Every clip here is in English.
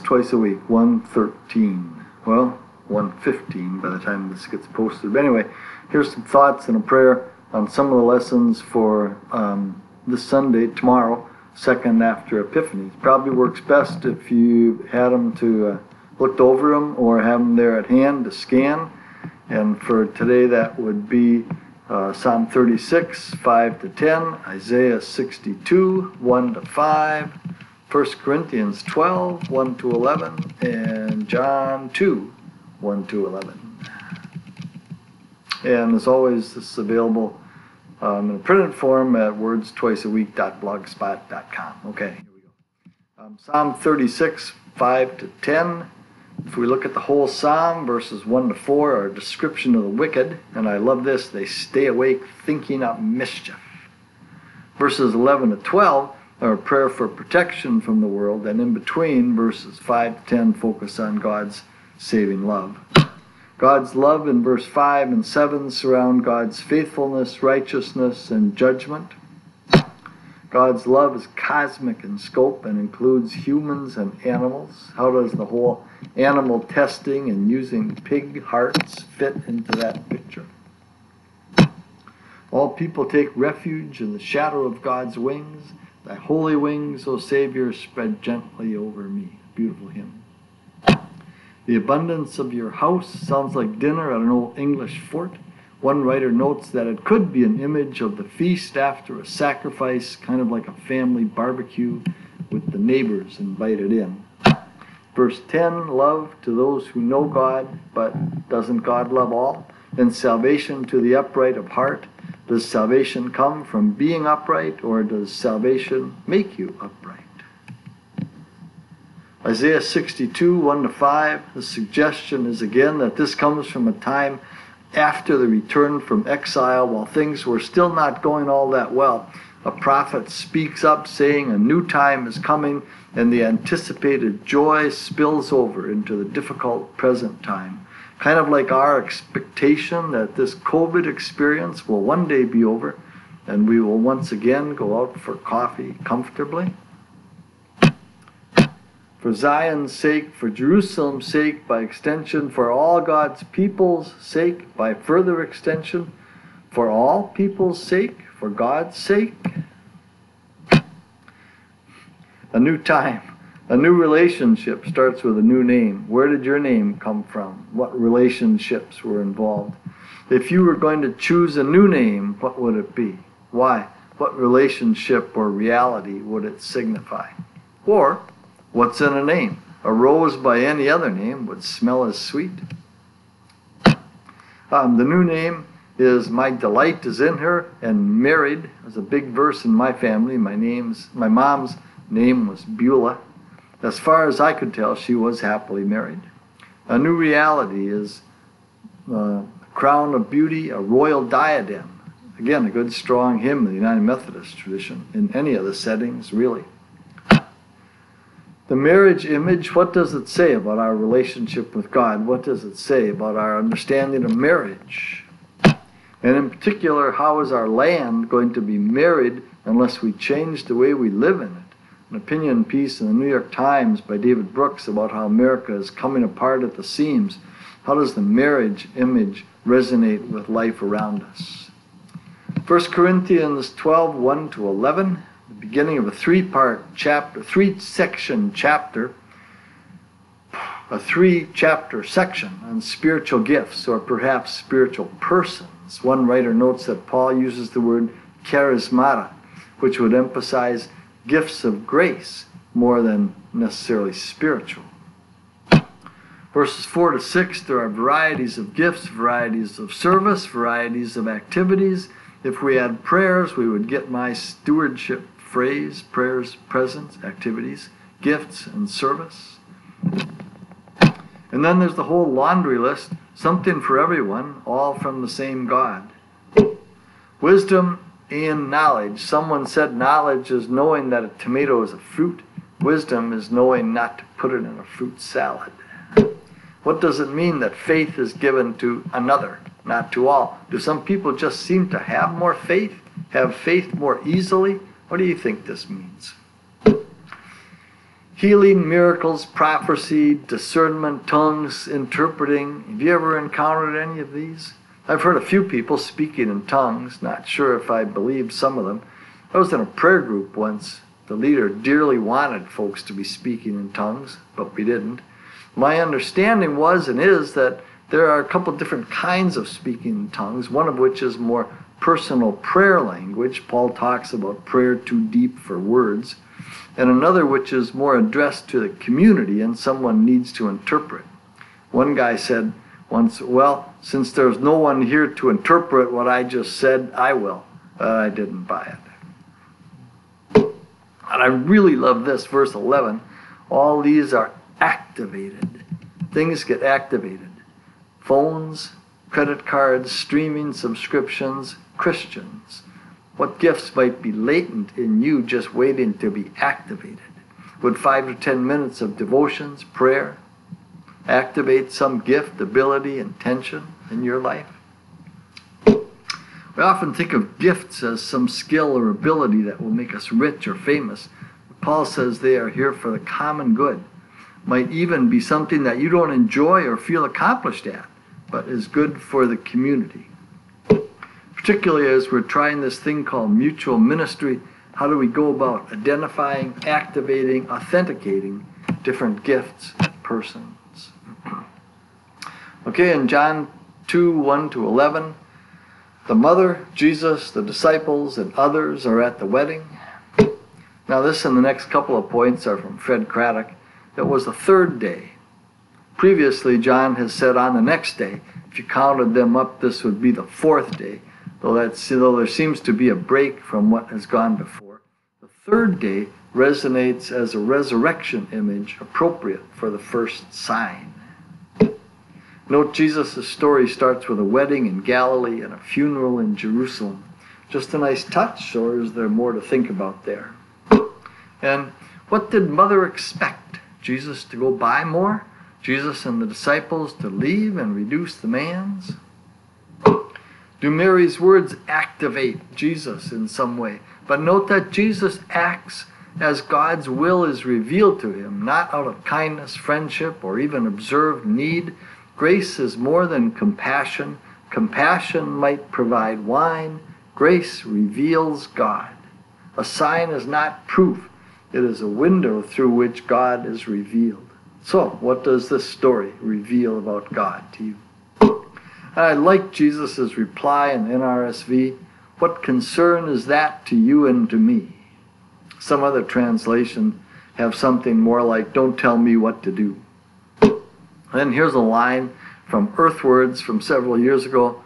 Twice a week, 113. Well, 115 by the time this gets posted. But anyway, here's some thoughts and a prayer on some of the lessons for um, this Sunday, tomorrow, second after Epiphany. Probably works best if you had them to uh, looked over them or have them there at hand to scan. And for today, that would be uh, Psalm 36, 5 to 10, Isaiah 62, 1 to 5, 1 Corinthians 12, 1 to 11, and John 2, 1 to 11. And as always, this is available um, in a printed form at wordstwiceaweek.blogspot.com. Okay, here we go. Um, Psalm 36, 5 to 10. If we look at the whole psalm, verses 1 to 4 are a description of the wicked, and I love this. They stay awake thinking up mischief. Verses 11 to 12 a prayer for protection from the world, and in between, verses 5 to 10 focus on God's saving love. God's love in verse 5 and 7 surround God's faithfulness, righteousness, and judgment. God's love is cosmic in scope and includes humans and animals. How does the whole animal testing and using pig hearts fit into that picture? All people take refuge in the shadow of God's wings. Thy holy wings, O Savior, spread gently over me. Beautiful hymn. The abundance of your house sounds like dinner at an old English fort. One writer notes that it could be an image of the feast after a sacrifice, kind of like a family barbecue with the neighbors invited in. Verse 10 Love to those who know God, but doesn't God love all? And salvation to the upright of heart. Does salvation come from being upright, or does salvation make you upright? Isaiah 62, 1 to 5, the suggestion is again that this comes from a time after the return from exile while things were still not going all that well. A prophet speaks up saying a new time is coming, and the anticipated joy spills over into the difficult present time. Kind of like our expectation that this COVID experience will one day be over and we will once again go out for coffee comfortably for Zion's sake, for Jerusalem's sake, by extension, for all God's people's sake, by further extension, for all people's sake, for God's sake. A new time, a new relationship starts with a new name. Where did your name come from? What relationships were involved? If you were going to choose a new name, what would it be? Why? What relationship or reality would it signify? Or, What's in a name? A rose by any other name would smell as sweet. Um, the new name is My Delight is in Her and Married. There's a big verse in my family. My name's my mom's name was Beulah. As far as I could tell, she was happily married. A new reality is a crown of beauty, a royal diadem. Again, a good strong hymn in the United Methodist tradition, in any of the settings, really. The marriage image, what does it say about our relationship with God? What does it say about our understanding of marriage? And in particular, how is our land going to be married unless we change the way we live in it? An opinion piece in the New York Times by David Brooks about how America is coming apart at the seams. How does the marriage image resonate with life around us? 1 Corinthians 12 1 to 11 the beginning of a three part chapter, three section chapter, a three chapter section on spiritual gifts or perhaps spiritual persons. One writer notes that Paul uses the word charismata, which would emphasize gifts of grace more than necessarily spiritual. Verses 4 to 6, there are varieties of gifts, varieties of service, varieties of activities. If we had prayers, we would get my stewardship phrase, prayers, presence, activities, gifts, and service. And then there's the whole laundry list something for everyone, all from the same God. Wisdom and knowledge. Someone said knowledge is knowing that a tomato is a fruit, wisdom is knowing not to put it in a fruit salad. What does it mean that faith is given to another, not to all? Do some people just seem to have more faith, have faith more easily? What do you think this means? Healing, miracles, prophecy, discernment, tongues, interpreting. Have you ever encountered any of these? I've heard a few people speaking in tongues, not sure if I believe some of them. I was in a prayer group once. The leader dearly wanted folks to be speaking in tongues, but we didn't. My understanding was and is that there are a couple different kinds of speaking in tongues, one of which is more personal prayer language. Paul talks about prayer too deep for words. And another which is more addressed to the community and someone needs to interpret. One guy said once, Well, since there's no one here to interpret what I just said, I will. Uh, I didn't buy it. And I really love this, verse 11. All these are activated. Things get activated. Phones, credit cards, streaming subscriptions, Christians. What gifts might be latent in you just waiting to be activated? Would five to ten minutes of devotions, prayer, activate some gift, ability, intention in your life? We often think of gifts as some skill or ability that will make us rich or famous. Paul says they are here for the common good. Might even be something that you don't enjoy or feel accomplished at, but is good for the community particularly as we're trying this thing called mutual ministry. How do we go about identifying, activating, authenticating different gifts, persons? Okay, in John 2 1 to 11, the mother, Jesus, the disciples, and others are at the wedding. Now, this and the next couple of points are from Fred Craddock. That was the third day. Previously, John has said on the next day. If you counted them up, this would be the fourth day though, that's, though there seems to be a break from what has gone before. The third day resonates as a resurrection image appropriate for the first sign. Note Jesus' story starts with a wedding in Galilee and a funeral in Jerusalem. Just a nice touch, or is there more to think about there? And what did Mother expect? Jesus to go buy more? Jesus and the disciples to leave and reduce the man's? Do Mary's words activate Jesus in some way? But note that Jesus acts as God's will is revealed to him, not out of kindness, friendship, or even observed need. Grace is more than compassion. Compassion might provide wine. Grace reveals God. A sign is not proof, it is a window through which God is revealed. So, what does this story reveal about God to you? I like Jesus' reply in NRSV What concern is that to you and to me? Some other translation have something more like Don't tell me what to do. Then here's a line from Earthwards from several years ago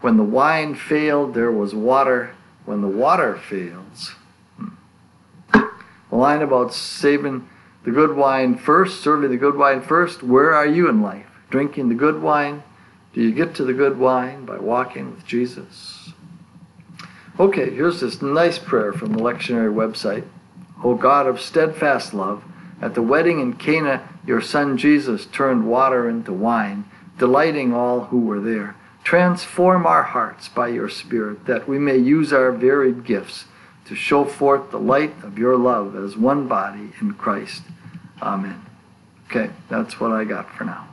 When the wine failed, there was water. When the water fails, hmm. the line about saving the good wine first, serving the good wine first, where are you in life? Drinking the good wine, do you get to the good wine by walking with Jesus? Okay, here's this nice prayer from the lectionary website. O God of steadfast love, At the wedding in Cana, your son Jesus turned water into wine, delighting all who were there. Transform our hearts by your Spirit, that we may use our varied gifts to show forth the light of your love as one body in Christ. Amen. Okay, that's what I got for now.